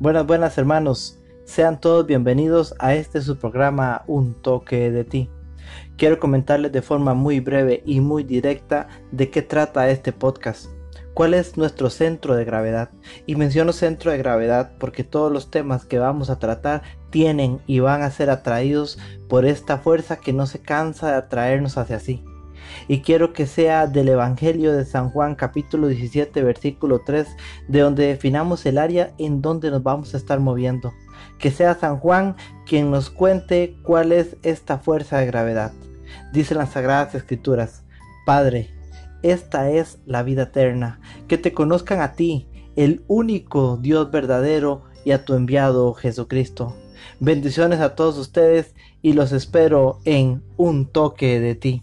Buenas, buenas hermanos. Sean todos bienvenidos a este su programa Un toque de ti. Quiero comentarles de forma muy breve y muy directa de qué trata este podcast. ¿Cuál es nuestro centro de gravedad? Y menciono centro de gravedad porque todos los temas que vamos a tratar tienen y van a ser atraídos por esta fuerza que no se cansa de atraernos hacia sí y quiero que sea del Evangelio de San Juan capítulo 17 versículo 3 de donde definamos el área en donde nos vamos a estar moviendo. Que sea San Juan quien nos cuente cuál es esta fuerza de gravedad. Dicen las Sagradas Escrituras, Padre, esta es la vida eterna, que te conozcan a ti, el único Dios verdadero, y a tu enviado Jesucristo. Bendiciones a todos ustedes y los espero en un toque de ti.